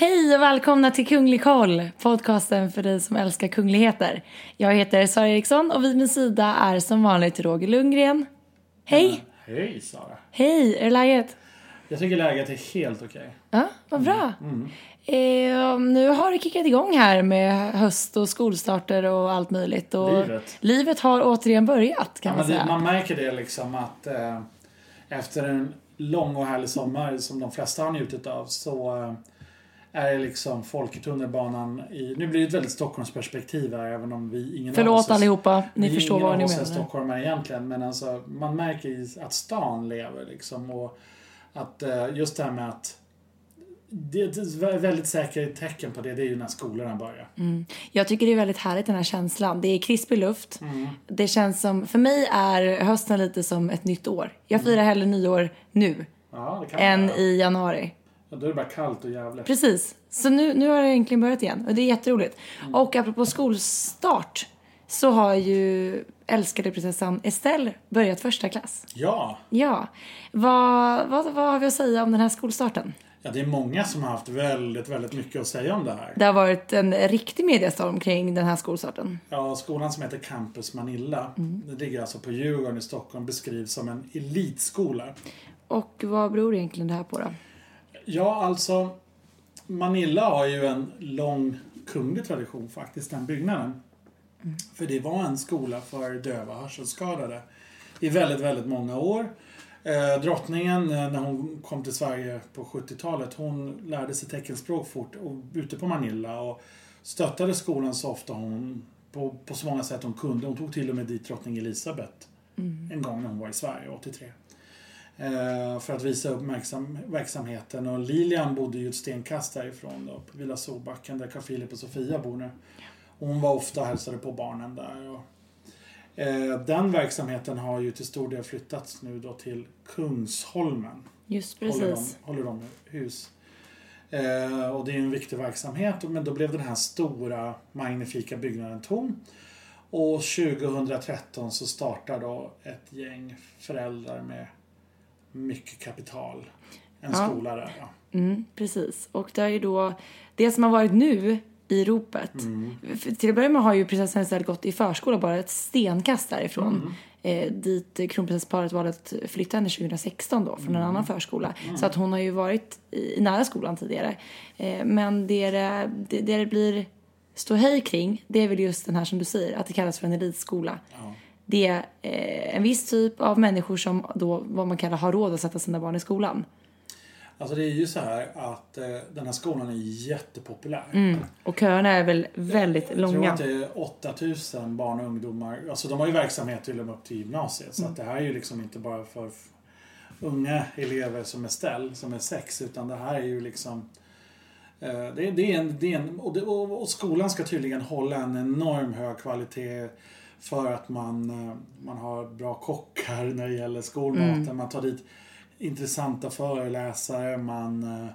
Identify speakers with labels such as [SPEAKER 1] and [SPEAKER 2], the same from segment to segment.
[SPEAKER 1] Hej och välkomna till Kunglig koll, podcasten för dig som älskar kungligheter. Jag heter Sara Eriksson och vid min sida är som vanligt Roger Lundgren. Hej!
[SPEAKER 2] Hej Sara.
[SPEAKER 1] Hej, är det läget?
[SPEAKER 2] Jag tycker läget är helt okej.
[SPEAKER 1] Ja, vad bra. Eh, nu har det kickat igång här med höst och skolstarter och allt möjligt. Och
[SPEAKER 2] Livet.
[SPEAKER 1] livet har återigen börjat kan
[SPEAKER 2] Ja,
[SPEAKER 1] man säga.
[SPEAKER 2] man märker det liksom att eh, efter en lång och härlig sommar som de flesta har njutit av så eh, är liksom folk i tunnelbanan i... Nu blir det ett väldigt Stockholmsperspektiv här även om vi ingen av
[SPEAKER 1] Förlåt
[SPEAKER 2] oss är-
[SPEAKER 1] allihopa, ni förstår vad
[SPEAKER 2] av
[SPEAKER 1] ni
[SPEAKER 2] oss
[SPEAKER 1] menar.
[SPEAKER 2] stockholmare egentligen men alltså man märker att stan lever liksom och att eh, just det här med att det är ett väldigt säkert tecken på det, det är ju när skolorna börjar.
[SPEAKER 1] Jag tycker det är väldigt härligt den här känslan. Det är krispig luft.
[SPEAKER 2] Mm.
[SPEAKER 1] Det känns som, för mig är hösten lite som ett nytt år.
[SPEAKER 2] Mm.
[SPEAKER 1] Jag firar hellre nyår nu
[SPEAKER 2] Ja,
[SPEAKER 1] än i januari.
[SPEAKER 2] Ja, då är det bara kallt och jävligt.
[SPEAKER 1] Precis. Så nu, nu har det äntligen börjat igen och det är jätteroligt.
[SPEAKER 2] Mm.
[SPEAKER 1] Och apropå skolstart så har ju älskade prinsessan Estelle börjat första klass.
[SPEAKER 2] Ja,
[SPEAKER 1] Ja. Vad, vad, vad har vi att säga om den här skolstarten?
[SPEAKER 2] Ja, det är många som har haft väldigt, väldigt mycket att säga om det här.
[SPEAKER 1] Det har varit en riktig mediestorm kring den här skolstarten.
[SPEAKER 2] Ja, skolan som heter Campus Manilla, det ligger alltså på Djurgården i Stockholm, beskrivs som en elitskola.
[SPEAKER 1] Och vad beror egentligen det här på då?
[SPEAKER 2] Ja, alltså Manilla har ju en lång kunglig tradition faktiskt, den byggnaden. För det var en skola för döva hörselskadade i väldigt, väldigt många år. Eh, drottningen, eh, när hon kom till Sverige på 70-talet, hon lärde sig teckenspråk fort och, ute på Manilla och stöttade skolan så ofta hon, på, på så många sätt hon kunde. Hon tog till och med dit drottning Elisabeth en gång när hon var i Sverige, 83. Eh, för att visa upp verksam, verksamheten. Och Lilian bodde ju ett stenkast därifrån då, på Villa Solbacken där Carl Philip och Sofia bor nu. Och hon var ofta och hälsade på barnen där. Och, eh, den verksamheten har ju till stor del flyttats nu då till Kungsholmen.
[SPEAKER 1] Just
[SPEAKER 2] Håller de,
[SPEAKER 1] precis.
[SPEAKER 2] håller de hus. Eh, och det är ju en viktig verksamhet. Men då blev den här stora magnifika byggnaden tom. Och 2013 så startar då ett gäng föräldrar med mycket kapital. En
[SPEAKER 1] Ja.
[SPEAKER 2] skola där. Ja.
[SPEAKER 1] Mm, precis. Och det är ju då det som har varit nu i ropet. För Till att börja med har ju prinsessan Estelle gått i förskola bara ett stenkast därifrån. Eh, dit kronprinsessparet valde att flytta henne 2016 då från en annan förskola. Så att hon har ju varit i, nära skolan tidigare. Eh, men det det, det det blir ståhej kring det är väl just den här som du säger att det kallas för en elitskola. Det är eh, en viss typ av människor som då vad man kallar har råd att sätta sina barn i skolan.
[SPEAKER 2] Alltså det är ju så här att eh, den här skolan är jättepopulär.
[SPEAKER 1] Och köerna är väl väldigt
[SPEAKER 2] Jag tror
[SPEAKER 1] långa.
[SPEAKER 2] att det är 8000 barn och ungdomar. Alltså de har ju verksamhet till och med upp till gymnasiet. Så att det här är ju liksom inte bara för unga elever som är ställ, som är sex. Utan det här är ju liksom Eh, Det, det är en, det är en, och, det, och, och skolan ska tydligen hålla en enorm hög kvalitet för att man, eh, man har bra kockar när det gäller skolmaten. Man tar dit intressanta föreläsare. Man, eh,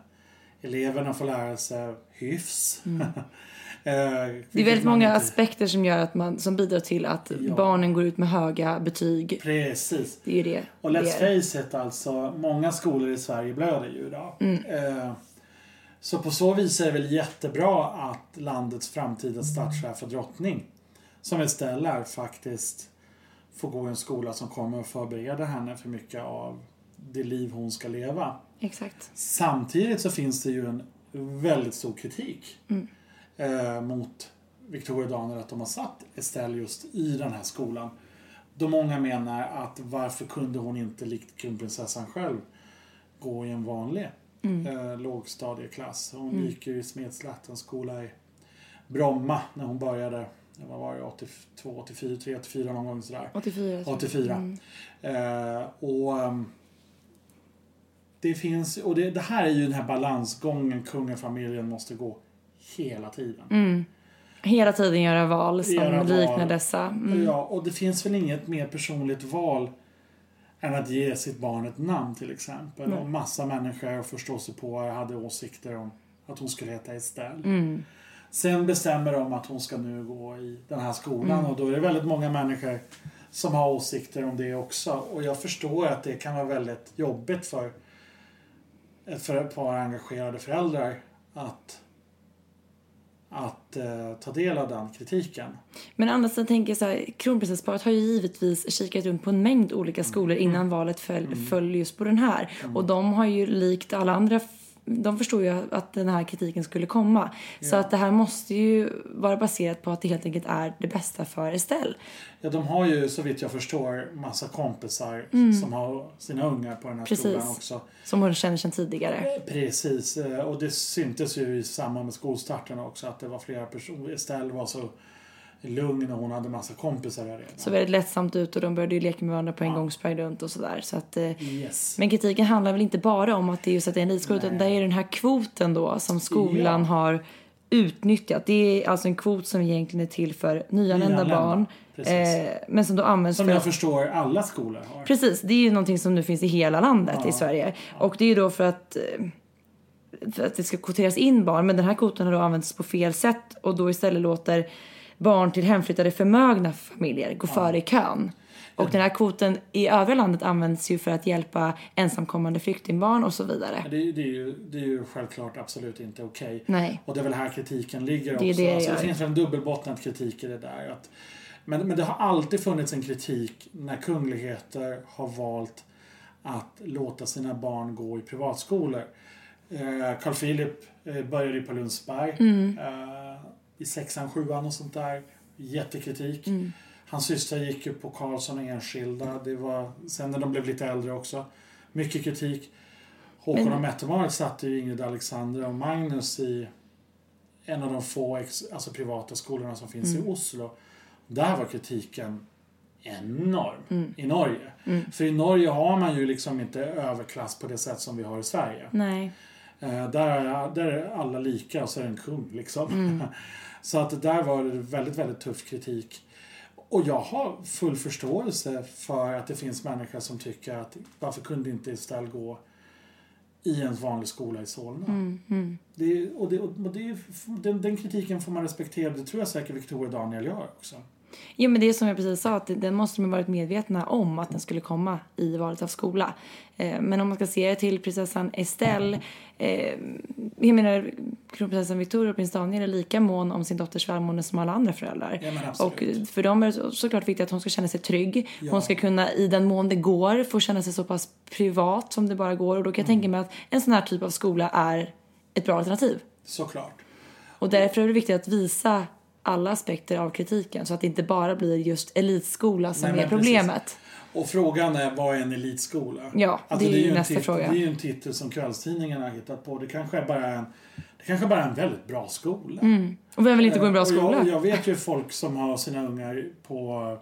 [SPEAKER 2] eleverna får lära sig hyfs. Eh,
[SPEAKER 1] Det är väldigt många aspekter som gör att man, som bidrar till att
[SPEAKER 2] Ja.
[SPEAKER 1] barnen går ut med höga betyg.
[SPEAKER 2] Precis.
[SPEAKER 1] Det är det.
[SPEAKER 2] Och let's face it alltså, många skolor i Sverige blöder ju idag.
[SPEAKER 1] Mm.
[SPEAKER 2] Eh, så på så vis är det väl jättebra att landets framtida statschef och drottning, som Estelle är, faktiskt får gå i en skola som kommer att förbereda henne för mycket av det liv hon ska leva.
[SPEAKER 1] Exakt.
[SPEAKER 2] Samtidigt så finns det ju en väldigt stor kritik eh, mot Victoria Daniel att de har satt Estelle just i den här skolan. Då många menar att varför kunde hon inte likt kronprinsessan själv gå i en vanlig eh, lågstadieklass. Hon gick ju i Smedslättens skola i Bromma när hon började. Vad var det? 82, 84, 3, 84 någon gång sådär.
[SPEAKER 1] 84. tror jag.
[SPEAKER 2] 84. Eh, och ehm, det finns, och det, det här är ju den här balansgången kungafamiljen måste gå hela tiden.
[SPEAKER 1] Hela tiden göra val som
[SPEAKER 2] Göra val.
[SPEAKER 1] liknar dessa. Mm.
[SPEAKER 2] Ja, och det finns väl inget mer personligt val än att ge sitt barn ett namn till exempel. Och massa människor förstår sig på hade åsikter om att hon skulle heta Estelle.
[SPEAKER 1] Mm.
[SPEAKER 2] Sen bestämmer de att hon ska nu gå i den här skolan
[SPEAKER 1] Mm.
[SPEAKER 2] och då är det väldigt många människor som har åsikter om det också. Och jag förstår att det kan vara väldigt jobbigt för ett, par engagerade föräldrar att, att eh, ta del av den kritiken.
[SPEAKER 1] Men andra sidan tänker jag så här, kronprinsessparet har ju givetvis kikat runt på en mängd olika skolor innan valet föll, föll just på den här. Och de har ju likt alla andra de förstår ju att den här kritiken skulle komma. Så att det här måste ju vara baserat på att det helt enkelt är det bästa för Estelle.
[SPEAKER 2] Ja, de har ju så vitt jag förstår massa kompisar som har sina ungar på den här
[SPEAKER 1] Precis.
[SPEAKER 2] skolan också.
[SPEAKER 1] Som hon känner sedan tidigare.
[SPEAKER 2] Precis, eh, och det syntes ju i samband med skolstarten också att det var flera personer. Estelle var så lugn och hon hade massa kompisar där redan.
[SPEAKER 1] Så väldigt lättsamt ut och de började ju leka med varandra på en gång, sprang runt och sådär. Så att, eh,
[SPEAKER 2] Yes.
[SPEAKER 1] Men kritiken handlar väl inte bara om att det är just att det är en elitskola utan det är den här kvoten då som skolan
[SPEAKER 2] Ja.
[SPEAKER 1] har utnyttjat. Det är alltså en kvot som egentligen är till för nyanlända,
[SPEAKER 2] Nyanlända,
[SPEAKER 1] barn. Eh, men som då används
[SPEAKER 2] Som
[SPEAKER 1] för
[SPEAKER 2] jag förstår alla skolor har.
[SPEAKER 1] Precis, det är ju någonting som nu finns i hela landet i Sverige. Och det är ju då för att, eh, för att det ska kvoteras in barn. Men den här kvoten har då använts på fel sätt och då istället låter barn till hemflyttade förmögna familjer gå före i kön. Och den här kvoten i övriga landet används ju för att hjälpa ensamkommande flyktingbarn och så vidare.
[SPEAKER 2] Det, det, är ju, det är ju självklart absolut inte okej.
[SPEAKER 1] Nej.
[SPEAKER 2] Och det är väl här kritiken ligger också.
[SPEAKER 1] Det är det
[SPEAKER 2] alltså, det finns en dubbelbottnad kritik i det där. Att, men, men det har alltid funnits en kritik när kungligheter har valt att låta sina barn gå i privatskolor. Eh, Carl Philip eh, började på Lundsberg
[SPEAKER 1] Mm.
[SPEAKER 2] eh, i sexan, sjuan och sånt där. Jättekritik.
[SPEAKER 1] Mm.
[SPEAKER 2] Hans syster gick ju på Karlsson och enskilda. Det var, sen när de blev lite äldre också. Mycket kritik. Håkon
[SPEAKER 1] Men-
[SPEAKER 2] och Mette-Marit satte ju Ingrid Alexandra och Magnus i en av de få ex, alltså privata skolorna som finns
[SPEAKER 1] Mm.
[SPEAKER 2] i Oslo. Där var kritiken enorm
[SPEAKER 1] Mm.
[SPEAKER 2] i Norge. För i Norge har man ju liksom inte överklass på det sätt som vi har i Sverige.
[SPEAKER 1] Nej.
[SPEAKER 2] Eh, där, är, där är alla lika och så är det en kung liksom. så att där var det väldigt, väldigt tuff kritik. Och jag har full förståelse för att det finns människor som tycker att varför kunde inte istället gå i en vanlig skola i Solna? Det, och det, och det, den, den kritiken får man respektera. Det tror jag säkert Victoria Daniel gör också.
[SPEAKER 1] Jo men det är som jag precis sa, att den måste man varit medvetna om att den skulle komma i valet av skola. Eh, men om man ska se till prinsessan Estelle, eh, jag menar kronprinsessan Victoria och prins Daniel är lika mån om sin dotters välmående som alla andra föräldrar.
[SPEAKER 2] Ja,
[SPEAKER 1] och för dem är det såklart viktigt att hon ska känna sig trygg.
[SPEAKER 2] Ja.
[SPEAKER 1] Hon ska kunna, i den mån det går, få känna sig så pass privat som det bara går. Och då kan jag
[SPEAKER 2] Mm.
[SPEAKER 1] tänka mig att en sån här typ av skola är ett bra alternativ.
[SPEAKER 2] Såklart.
[SPEAKER 1] Och därför är det viktigt att visa alla aspekter av kritiken så att det inte bara blir just elitskola som
[SPEAKER 2] Nej,
[SPEAKER 1] är problemet.
[SPEAKER 2] Och frågan är, vad är en elitskola?
[SPEAKER 1] Ja, det är ju
[SPEAKER 2] en
[SPEAKER 1] nästa
[SPEAKER 2] titel,
[SPEAKER 1] fråga.
[SPEAKER 2] Det är ju en titel som kvällstidningarna har hittat på. Det kanske är bara en, det kanske bara är en väldigt bra skola.
[SPEAKER 1] Och vem vill inte gå i en bra
[SPEAKER 2] Eh, och
[SPEAKER 1] skola?
[SPEAKER 2] Jag, jag vet ju folk som har sina ungar på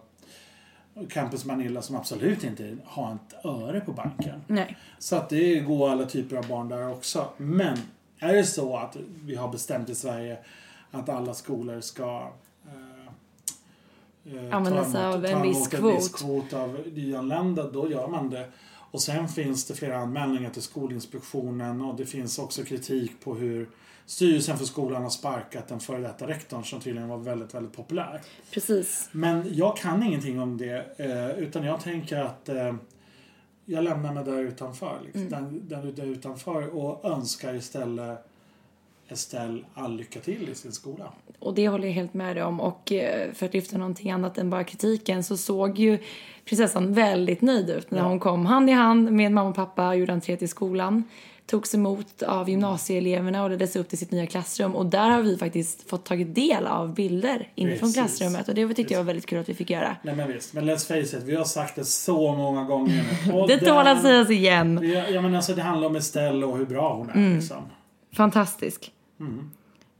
[SPEAKER 2] Campus Manila som absolut inte har ett öre på banken.
[SPEAKER 1] Nej.
[SPEAKER 2] Så att det går alla typer av barn där också. Men är det så att vi har bestämt i Sverige att alla skolor ska eh, eh,
[SPEAKER 1] Använda sig av en viss kvot.
[SPEAKER 2] viss kvot av nyanlända, då gör man det. Och sen finns det flera anmälningar till Skolinspektionen och det finns också kritik på hur styrelsen för skolan har sparkat den före detta rektorn som tydligen var väldigt, väldigt populär.
[SPEAKER 1] Precis.
[SPEAKER 2] Men jag kan ingenting om det eh, utan jag tänker att eh, jag lämnar mig där utanför. Liksom,
[SPEAKER 1] Mm.
[SPEAKER 2] den, den där utanför och önskar istället Estelle all lycka till i sin skola.
[SPEAKER 1] Och det håller jag helt med dig om. Och eh, för att lyfta någonting annat än bara kritiken så såg ju prinsessan väldigt nöjd ut när
[SPEAKER 2] Ja.
[SPEAKER 1] hon kom hand i hand med mamma och pappa och gjorde entré till skolan. Togs emot av gymnasieeleverna och leddes upp till sitt nya klassrum. Och där har vi faktiskt fått tagit del av bilder inifrån
[SPEAKER 2] Precis.
[SPEAKER 1] klassrummet. Och det tyckte jag var väldigt kul att vi fick göra.
[SPEAKER 2] Nej men visst, men let's face it, vi har sagt det så många gånger nu.
[SPEAKER 1] Det tål att sägas igen.
[SPEAKER 2] Ja men alltså det handlar om Estelle och hur bra hon är
[SPEAKER 1] Mm.
[SPEAKER 2] liksom.
[SPEAKER 1] Fantastisk.
[SPEAKER 2] Mm.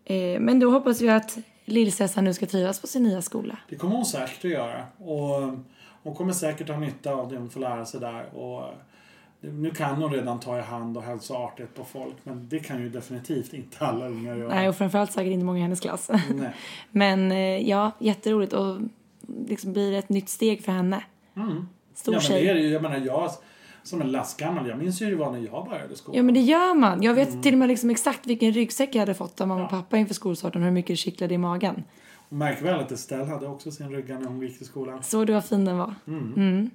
[SPEAKER 1] Eh, men då hoppas vi att lillsessan nu ska trivas på sin nya skola.
[SPEAKER 2] Det kommer hon säkert att göra. Och hon kommer säkert ha nytta av det hon får lära sig där. Och nu kan hon redan ta i hand och hälsa artigt på folk. Men det kan ju definitivt inte alla ungar göra.
[SPEAKER 1] Nej, och framförallt säkert inte många i hennes klass.
[SPEAKER 2] Nej.
[SPEAKER 1] Men eh, ja, jätteroligt och liksom blir ett nytt steg för henne.
[SPEAKER 2] Mm.
[SPEAKER 1] Stor
[SPEAKER 2] ja, men
[SPEAKER 1] tjej.
[SPEAKER 2] det är. Jag menar, jag som är lastgammal, jag minns ju hur det var när jag började skolan.
[SPEAKER 1] Ja men det gör man. Jag vet
[SPEAKER 2] Mm.
[SPEAKER 1] till och med liksom exakt vilken ryggsäck jag hade fått av mamma och pappa inför skolstarten och hur mycket det kittlade i magen.
[SPEAKER 2] Och märk väl att Estelle hade också sin rygga när hon gick till skolan.
[SPEAKER 1] Såg du vad fin den var? Mm.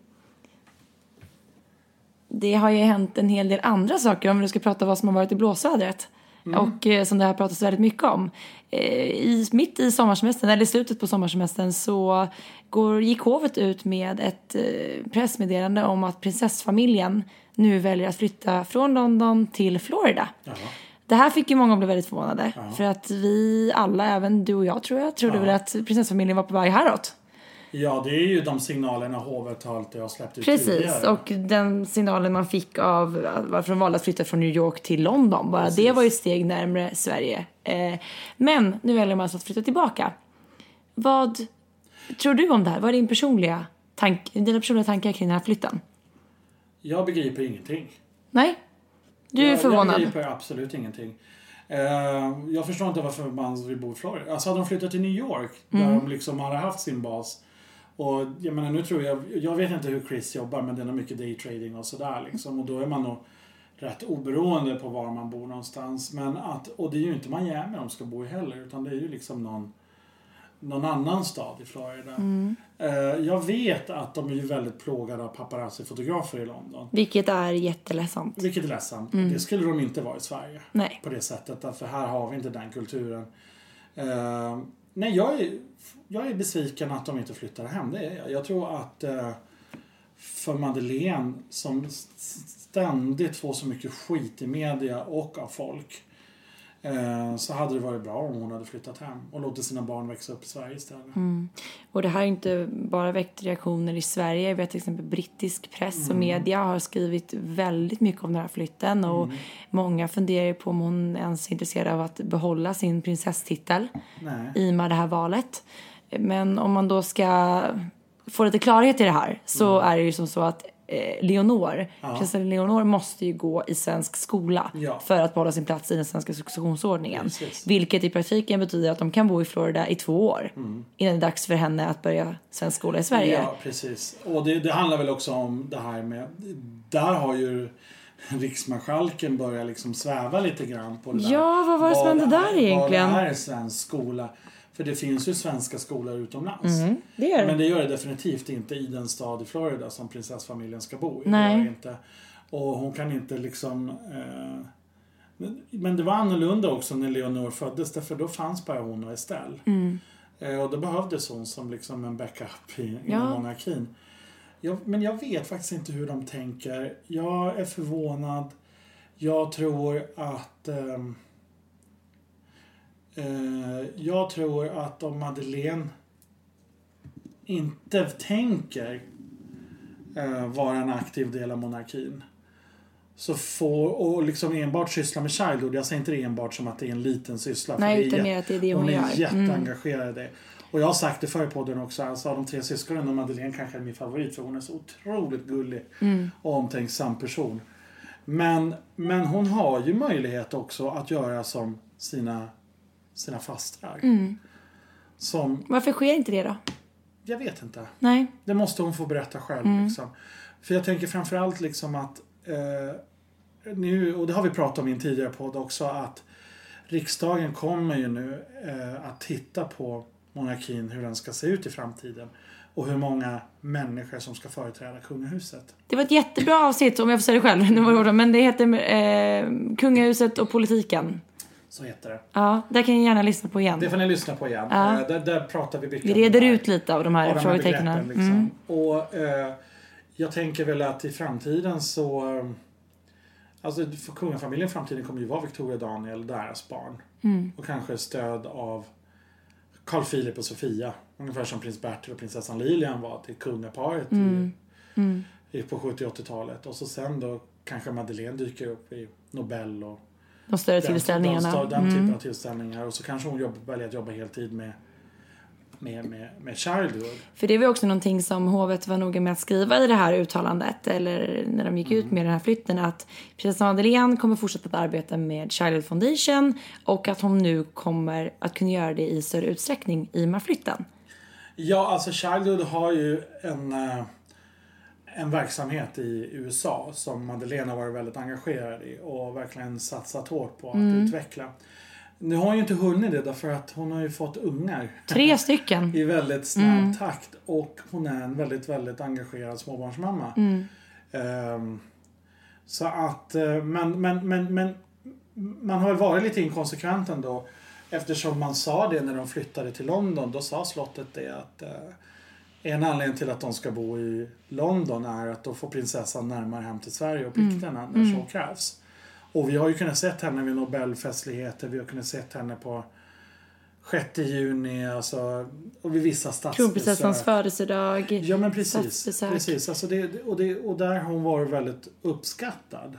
[SPEAKER 1] Det har ju hänt en hel del andra saker om vi ska prata vad som har varit i blåsvädret. Och eh, som det har pratats väldigt mycket om. Eh, i, mitt i sommarsemestern, eller i slutet på sommarsemestern så går, gick hovet ut med ett eh, pressmeddelande om att prinsessfamiljen nu väljer att flytta från London till Florida.
[SPEAKER 2] Ja.
[SPEAKER 1] Det här fick ju många att bli väldigt förvånade. För att vi alla, även du och jag tror jag, trodde
[SPEAKER 2] Ja.
[SPEAKER 1] väl att prinsessfamiljen var på väg häråt.
[SPEAKER 2] Ja, det är ju de signalerna hovet alltid har släppt ut
[SPEAKER 1] Precis,
[SPEAKER 2] tidigare.
[SPEAKER 1] och den signalen man fick av varför de valde att flytta från New York till London, bara det
[SPEAKER 2] Precis.
[SPEAKER 1] var ju steg närmare Sverige. Eh, men nu väljer man alltså att flytta tillbaka. Vad tror du om det här? Vad är din personliga tank, dina personliga tankar kring den här flytten?
[SPEAKER 2] Jag begriper ingenting.
[SPEAKER 1] Nej? Du är
[SPEAKER 2] jag,
[SPEAKER 1] förvånad?
[SPEAKER 2] Jag begriper absolut ingenting. Eh, jag förstår inte varför man vill bo i Florida. Alltså hade de flyttat till New York, där
[SPEAKER 1] Mm.
[SPEAKER 2] de liksom hade haft sin bas. Och jag menar nu tror jag, jag vet inte hur Chris jobbar men är nog mycket daytrading och sådär liksom. Och då är man nog rätt oberoende på var man bor någonstans. Men att, och det är ju inte Miami de ska bo i heller utan det är ju liksom någon, någon annan stad i Florida.
[SPEAKER 1] Mm.
[SPEAKER 2] Eh, jag vet att de är ju väldigt plågade av paparazzi-fotografer i London.
[SPEAKER 1] Vilket är jätteledsamt.
[SPEAKER 2] Vilket är ledsamt. Det skulle de inte vara i Sverige.
[SPEAKER 1] Nej.
[SPEAKER 2] På det sättet. För här har vi inte den kulturen. Nej, jag är, jag är besviken att de inte flyttar hem. Det är jag. Jag tror att eh, för Madeleine som ständigt får så mycket skit i media och av folk. Eh, så hade det varit bra om hon hade flyttat hem och låtit sina barn växa upp i Sverige istället.
[SPEAKER 1] Och det här har inte bara väckt reaktioner i Sverige. Jag vet till exempel brittisk press och media har skrivit väldigt mycket om den här flytten. Och många funderar på om hon ens är intresserad av att behålla sin prinsesstitel
[SPEAKER 2] Nej.
[SPEAKER 1] i och med det här valet. Men om man då ska få lite klarhet i det här så är det ju som så att eh, Leonor, prinsessan Leonor måste ju gå i svensk skola
[SPEAKER 2] Ja.
[SPEAKER 1] för att behålla sin plats i den svenska successionsordningen.
[SPEAKER 2] Precis.
[SPEAKER 1] Vilket i praktiken betyder att de kan bo i Florida i två år
[SPEAKER 2] Mm.
[SPEAKER 1] innan det är dags för henne att börja svensk skola i Sverige.
[SPEAKER 2] Ja, precis. Och det, det handlar väl också om det här med... Där har ju riksmarskalken börjat liksom sväva lite grann på det där.
[SPEAKER 1] Ja, vad var det som hände
[SPEAKER 2] är-
[SPEAKER 1] där egentligen?
[SPEAKER 2] Vad är svensk skola? För det finns ju svenska skolor utomlands.
[SPEAKER 1] Mm, det gör det.
[SPEAKER 2] Men det gör det definitivt inte i den stad i Florida som prinsessfamiljen ska bo i.
[SPEAKER 1] Nej.
[SPEAKER 2] Inte. Och hon kan inte liksom... Eh, men- det var annorlunda också när Leonor föddes därför då fanns bara hon och Estelle.
[SPEAKER 1] Mm.
[SPEAKER 2] Eh, och då behövdes hon som liksom en backup i, inom
[SPEAKER 1] Ja.
[SPEAKER 2] monarkin. Jag, men jag vet faktiskt inte hur de tänker. Jag är förvånad. Jag tror att... eh, jag tror att om Madeleine inte tänker eh, vara en aktiv del av monarkin så får, och liksom enbart syssla med Childhood, jag säger inte det enbart som att det är en liten syssla. för
[SPEAKER 1] Nej,
[SPEAKER 2] är
[SPEAKER 1] utan mer att det är det hon
[SPEAKER 2] hon är
[SPEAKER 1] gör. Mm.
[SPEAKER 2] jätteengagerad i det. Och jag har sagt det förr i podden också, alltså av de tre syskonen och Madeleine kanske är min favorit för hon är så otroligt gullig
[SPEAKER 1] Mm.
[SPEAKER 2] och omtänksam person. Men, men hon har ju möjlighet också att göra som sina, sina fastrar. Som,
[SPEAKER 1] Varför sker inte det då?
[SPEAKER 2] jag vet inte.
[SPEAKER 1] Nej.
[SPEAKER 2] Det måste hon få berätta själv. Liksom. För jag tänker framförallt liksom att eh, nu, och det har vi pratat om i en tidigare podd också, att riksdagen kommer ju nu eh, att titta på monarkin, hur den ska se ut i framtiden. Och hur många människor som ska företräda kungahuset.
[SPEAKER 1] Det var ett jättebra avsnitt, om jag får säga det själv. Det var det, men det heter eh, Kungahuset och politiken.
[SPEAKER 2] Så heter det.
[SPEAKER 1] Ja, där kan ni gärna lyssna på igen.
[SPEAKER 2] Det får ni lyssna på igen.
[SPEAKER 1] Ja.
[SPEAKER 2] Eh, där, där pratar vi mycket
[SPEAKER 1] Vi reder
[SPEAKER 2] här.
[SPEAKER 1] ut lite av de här frågetecknen.
[SPEAKER 2] Liksom.
[SPEAKER 1] Mm.
[SPEAKER 2] Och eh, jag tänker väl att i framtiden så... Alltså för kungafamiljen i framtiden kommer ju vara Victoria och Daniel, deras barn.
[SPEAKER 1] Mm.
[SPEAKER 2] Och kanske stöd av Carl Philip och Sofia. Ungefär som prins Bertil och prinsessan Lilian var till kungaparet
[SPEAKER 1] Mm.
[SPEAKER 2] i, i, på 70 och 80-talet. Och så sen då kanske Madeleine dyker upp i Nobel och
[SPEAKER 1] De större
[SPEAKER 2] den,
[SPEAKER 1] tillställningarna.
[SPEAKER 2] Den, den
[SPEAKER 1] Mm.
[SPEAKER 2] typen av tillställningar. Och så kanske hon jobb, väljer att jobba heltid med, med, med, med Childhood.
[SPEAKER 1] För det var också någonting som hovet var noga med att skriva i det här uttalandet, eller när de gick
[SPEAKER 2] Mm.
[SPEAKER 1] ut med den här flytten, att prinsessan Madeleine kommer fortsätta att arbeta med Childhood Foundation och att hon nu kommer att kunna göra det i större utsträckning i och med flytten.
[SPEAKER 2] Ja, alltså Childhood har ju en, eh, en verksamhet i USA som Madeleine har varit väldigt engagerad i och verkligen satsat hårt på att utveckla. Nu har hon ju inte hunnit det därför att hon har ju fått ungar
[SPEAKER 1] Tre stycken.
[SPEAKER 2] i väldigt snabb takt och hon är en väldigt, väldigt engagerad småbarnsmamma. Ehm, så att, eh, men, men, men, men man har varit lite inkonsekvent ändå. Eftersom man sa det när de flyttade till London. Då sa slottet det att eh, en anledning till att de ska bo i London är att då får prinsessan närmare hem till Sverige och plikterna när så krävs. Och vi har ju kunnat sett henne vid Nobelfestligheter. Vi har kunnat sett henne på 6 juni alltså, och vid vissa statsbesök.
[SPEAKER 1] Kronprinsessans födelsedag.
[SPEAKER 2] Ja men precis. precis. Alltså det, och, det, och där har hon varit väldigt uppskattad.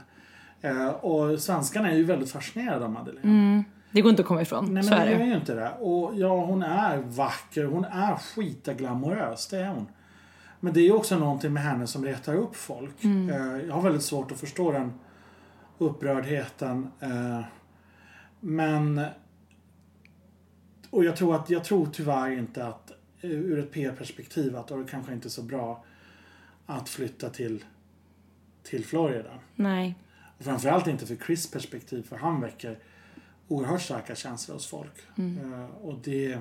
[SPEAKER 2] Eh, och svenskarna är ju väldigt fascinerade av Madeleine.
[SPEAKER 1] Det går inte att komma ifrån.
[SPEAKER 2] Nej
[SPEAKER 1] så
[SPEAKER 2] men
[SPEAKER 1] är
[SPEAKER 2] det ju inte det. Och ja, hon är vacker. Hon är skitaglamorös. Det är hon. Men det är ju också någonting med henne som retar upp folk.
[SPEAKER 1] Mm.
[SPEAKER 2] Eh, jag har väldigt svårt att förstå den upprördheten. Eh, men... Och jag tror, att, jag tror tyvärr inte att eh, ur ett PR-perspektiv att det kanske inte är så bra att flytta till, till Florida.
[SPEAKER 1] Nej.
[SPEAKER 2] Och framförallt inte för Chris perspektiv för han väcker oerhört starka känslor hos folk. Eh, och det...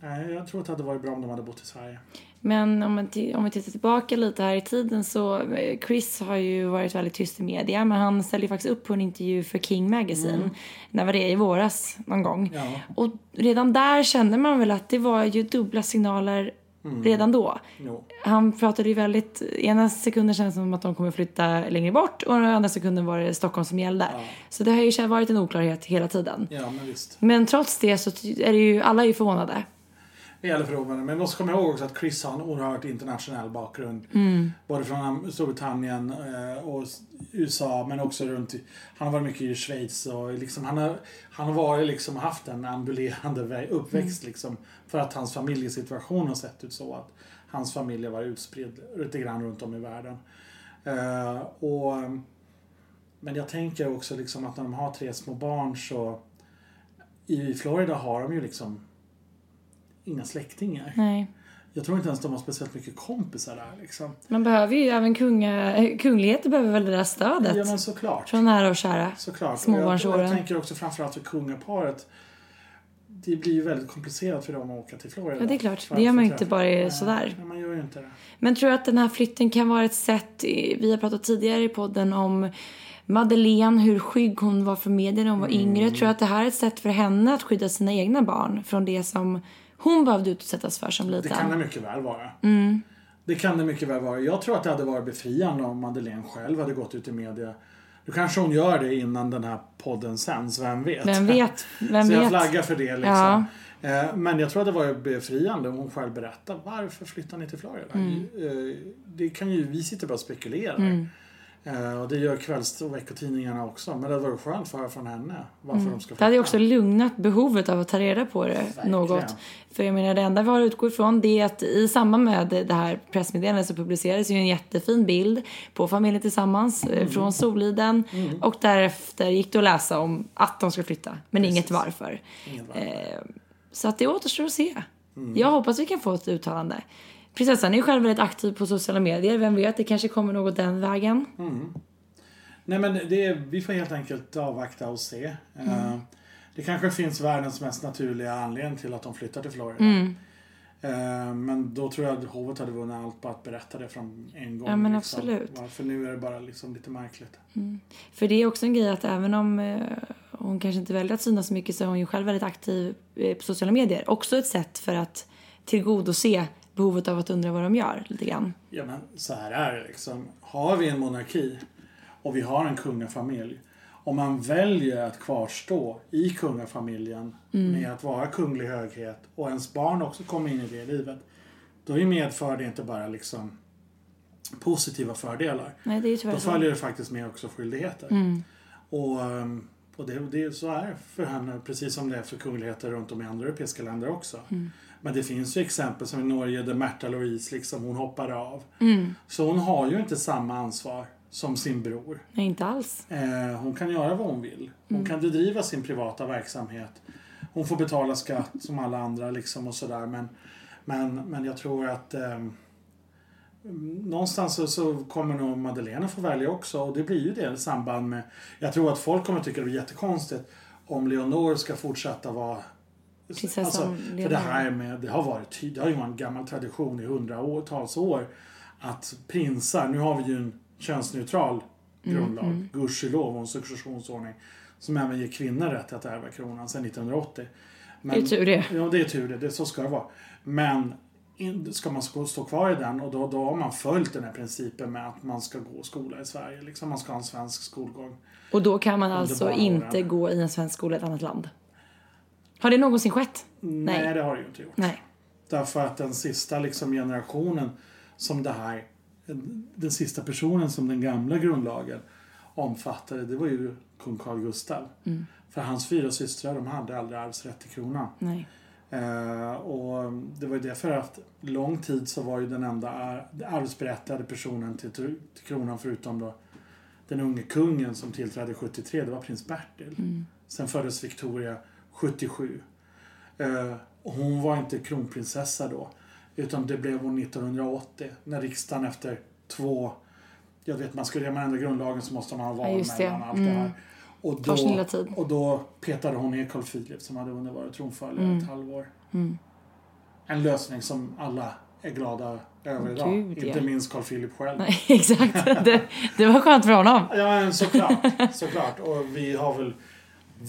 [SPEAKER 2] Nej, jag tror att det hade varit bra om de hade bott i Sverige.
[SPEAKER 1] Men om, man om vi tittar tillbaka lite här i tiden så eh, Chris har ju varit väldigt tyst i media men han ställde ju faktiskt upp på en intervju för King Magazine. När var det? I våras någon gång.
[SPEAKER 2] Ja.
[SPEAKER 1] Och redan där kände man väl att det var ju dubbla signaler redan då.
[SPEAKER 2] Jo.
[SPEAKER 1] Han pratade ju väldigt, ena sekunden kändes det som att de kommer flytta längre bort och den andra sekunden var det Stockholm som gällde. Så det har ju varit en oklarhet hela tiden.
[SPEAKER 2] Ja, men.
[SPEAKER 1] Men trots det så är det ju, alla är ju förvånade.
[SPEAKER 2] Det gäller förvånande. Men vi måste komma ihåg också att Chris har en oerhört internationell bakgrund. Både från Storbritannien eh, och USA men också runt Han har varit mycket i Schweiz och liksom, han har, han har varit liksom haft en ambulerande vä- uppväxt liksom. För att hans familjesituation har sett ut så att hans familj varit utspridd lite grann runt om i världen. Eh, och, men jag tänker också liksom att när de har tre små barn så i Florida har de ju liksom inga släktingar.
[SPEAKER 1] Nej.
[SPEAKER 2] Jag tror inte ens de har speciellt mycket kompisar där liksom.
[SPEAKER 1] Man behöver ju även kunga, kungligheter behöver väl det där stödet.
[SPEAKER 2] Ja men såklart.
[SPEAKER 1] Från nära och kära.
[SPEAKER 2] Såklart. Och jag,
[SPEAKER 1] Småbarnsåren.
[SPEAKER 2] jag tänker också framförallt för kungaparet. Det blir ju väldigt komplicerat för dem att åka till Florida.
[SPEAKER 1] Ja, det är klart. Det gör man ju inte bara
[SPEAKER 2] Nej,
[SPEAKER 1] sådär.
[SPEAKER 2] Nej, man gör ju inte det.
[SPEAKER 1] Men tror du att den här flytten kan vara ett sätt, vi har pratat tidigare i podden om Madeleine, hur skygg hon var för media när hon var
[SPEAKER 2] Mm.
[SPEAKER 1] yngre. Tror du att det här är ett sätt för henne att skydda sina egna barn från det som hon behövde utsättas för som
[SPEAKER 2] Det
[SPEAKER 1] liten?
[SPEAKER 2] kan det mycket väl vara.
[SPEAKER 1] Mm.
[SPEAKER 2] Det kan det mycket väl vara. Jag tror att det hade varit befriande om Madeleine själv hade gått ut i media. Nu kanske hon gör det innan den här podden sänds, vem vet?
[SPEAKER 1] Vem vet? Vem
[SPEAKER 2] Så jag
[SPEAKER 1] vet?
[SPEAKER 2] flaggar för det liksom.
[SPEAKER 1] Ja.
[SPEAKER 2] Eh, Men jag tror att det var befriande om hon själv berättar varför flyttar ni till Florida?
[SPEAKER 1] Mm.
[SPEAKER 2] Eh, Det kan ju, vi sitter bara och spekulerar.
[SPEAKER 1] Mm.
[SPEAKER 2] Eh, och det gör kvälls och veckotidningarna också. Men det var skönt för att höra från henne varför de ska flytta.
[SPEAKER 1] Det hade också lugnat behovet av att ta reda på det
[SPEAKER 2] Verkligen.
[SPEAKER 1] något. För jag menar det enda vi har att utgå ifrån det är att i samband med det här pressmeddelandet så publicerades ju en jättefin bild på familjen tillsammans eh, från Soliden. Och därefter gick det att läsa om att de skulle flytta. Men inget varför.
[SPEAKER 2] Inget varför.
[SPEAKER 1] Eh, så att det återstår att se. Jag hoppas vi kan få ett uttalande. Prinsessan är ju själv väldigt aktiv på sociala medier. Vem vet, det kanske kommer något den vägen.
[SPEAKER 2] Nej men det, är- vi får helt enkelt avvakta och se. Eh, Det kanske finns världens mest naturliga anledning till att de flyttar till Florida. Eh, Men då tror jag att hovet hade vunnit allt på att berätta det från en gång.
[SPEAKER 1] Ja, men
[SPEAKER 2] liksom.
[SPEAKER 1] absolut.
[SPEAKER 2] För nu är det bara liksom lite märkligt.
[SPEAKER 1] För det är också en grej att även om eh, hon kanske inte väljer att synas så mycket så är hon ju själv väldigt aktiv på sociala medier. Också ett sätt för att tillgodose behovet av att undra vad de gör lite grann.
[SPEAKER 2] Ja men så här är det liksom. Har vi en monarki och vi har en kungafamilj. Om man väljer att kvarstå i kungafamiljen med att vara kunglig höghet och ens barn också kommer in i det livet. Då är medför det inte bara liksom positiva fördelar.
[SPEAKER 1] Nej, det är tyvärr
[SPEAKER 2] Då följer det faktiskt med också skyldigheter. Och, ehm, och det, det, så är för henne, precis som det är för kungligheter runt om i andra europeiska länder också. Men det finns ju exempel som i Norge där Märta Louise, liksom, hon hoppade av. Så hon har ju inte samma ansvar som sin bror.
[SPEAKER 1] Nej, inte alls.
[SPEAKER 2] Eh, hon kan göra vad hon vill. Hon kan bedriva sin privata verksamhet. Hon får betala skatt som alla andra liksom och sådär. Men, men, men jag tror att ehm, någonstans så, så kommer nog Madeleine få välja också. Och det blir ju det i samband med... Jag tror att folk kommer tycka det blir jättekonstigt om Leonor ska fortsätta vara
[SPEAKER 1] Prinsessan
[SPEAKER 2] Alltså, för det här med, det har varit det har ju varit en gammal tradition i hundratals år att prinsar, nu har vi ju en könsneutral
[SPEAKER 1] Mm,
[SPEAKER 2] grundlag, gudskelov och en successionsordning som även ger kvinnor rätt att ärva kronan sedan 1980. Men,
[SPEAKER 1] Det är tur det.
[SPEAKER 2] Ja, det är tur det. det. Så ska det vara. Men in, ska man stå kvar i den och då, då har man följt den här principen med att man ska gå skola i Sverige. Liksom man ska ha en svensk skolgång.
[SPEAKER 1] Och då kan man alltså inte gå i en svensk skola i ett annat land. Har det någonsin skett?
[SPEAKER 2] Nej, det har det ju inte gjort.
[SPEAKER 1] Nej.
[SPEAKER 2] Därför att den sista liksom generationen som det här, den sista personen som den gamla grundlagen omfattade, det var ju kung Carl Gustaf. För hans fyra systrar, de hade aldrig arvsrätt till kronan.
[SPEAKER 1] Nej.
[SPEAKER 2] Eh, och det var ju därför att lång tid så var ju den enda ar- arvsberättigade personen till, till kronan förutom då den unge kungen som tillträdde 73, det var prins Bertil. Sen föddes Victoria 77. Eh, och hon var inte kronprinsessa då. Utan det blev hon 1980 när riksdagen efter två... Jag vet, man skulle ändra grundlagen så måste man ha val
[SPEAKER 1] Ja,
[SPEAKER 2] mellan allt det här. Och
[SPEAKER 1] sin lilla
[SPEAKER 2] då, och då petade hon ner Carl Philip som hade hunnit vara tronföljare ett halvår. En lösning som alla är glada över idag.
[SPEAKER 1] Gud, ja.
[SPEAKER 2] Inte minst Carl Philip själv.
[SPEAKER 1] Nej, exakt. Det, det var skönt för honom.
[SPEAKER 2] Ja, såklart. såklart. Och vi har väl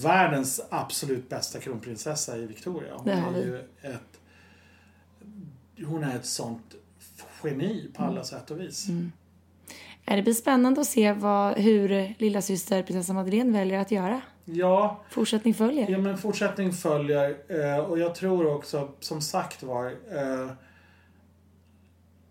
[SPEAKER 2] världens absolut bästa kronprinsessa i Victoria. Hon är ju ett... Hon är ett sånt geni på
[SPEAKER 1] Mm.
[SPEAKER 2] alla sätt och vis.
[SPEAKER 1] Ja, Det blir spännande att se vad, hur lilla syster prinsessa Madeleine väljer att göra.
[SPEAKER 2] Ja,
[SPEAKER 1] Fortsättning följer.
[SPEAKER 2] ja, men fortsättning följer. Eh, och jag tror också, som sagt var, eh,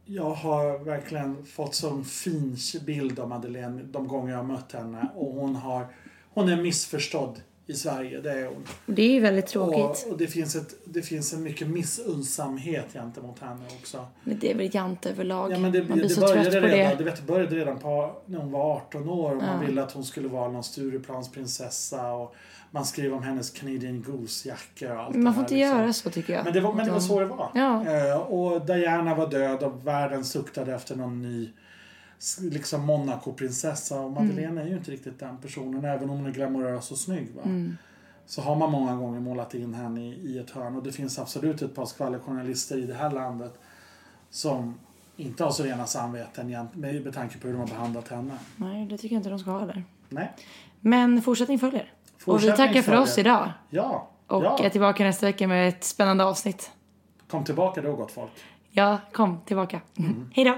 [SPEAKER 2] jag har verkligen fått sån fin bild av Madeleine de gånger jag har mött henne. Och hon har, hon är missförstådd i Sverige, det är hon.
[SPEAKER 1] Det är ju väldigt tråkigt.
[SPEAKER 2] Och, och det, finns ett, det finns en mycket missunnsamhet gentemot henne också.
[SPEAKER 1] Men det är väl jante överlag.
[SPEAKER 2] Ja, men det,
[SPEAKER 1] Man blir
[SPEAKER 2] det,
[SPEAKER 1] så
[SPEAKER 2] började
[SPEAKER 1] trött på
[SPEAKER 2] redan,
[SPEAKER 1] det.
[SPEAKER 2] det. vet, började redan på, när hon var 18 år och man
[SPEAKER 1] Ja.
[SPEAKER 2] ville att hon skulle vara någon Stureplansprinsessa och man skrev om hennes Canadian Goose-jacka och allt
[SPEAKER 1] Man får inte
[SPEAKER 2] liksom.
[SPEAKER 1] göra så tycker jag.
[SPEAKER 2] Men det var, men det var så det var.
[SPEAKER 1] Ja.
[SPEAKER 2] Eh, och Diana var död och världen suktade efter någon ny liksom Monaco-prinsessa. Och Madeleine
[SPEAKER 1] Mm.
[SPEAKER 2] är ju inte riktigt den personen, även om hon är glamorös och snygg. Va?
[SPEAKER 1] Mm.
[SPEAKER 2] Så har man många gånger målat in henne i, i ett hörn. Och det finns absolut ett par skvallerjournalister i det här landet som inte har så rena samveten med, med tanke på hur de har behandlat henne.
[SPEAKER 1] Nej, det tycker jag inte de ska ha där.
[SPEAKER 2] Nej.
[SPEAKER 1] Men fortsättning följer. och vi
[SPEAKER 2] Fortsättning
[SPEAKER 1] tackar för oss idag.
[SPEAKER 2] Ja,
[SPEAKER 1] Och
[SPEAKER 2] ja.
[SPEAKER 1] är tillbaka nästa vecka med ett spännande avsnitt.
[SPEAKER 2] kom tillbaka då gott folk.
[SPEAKER 1] Ja, kom tillbaka.
[SPEAKER 2] Mm.
[SPEAKER 1] Hej då!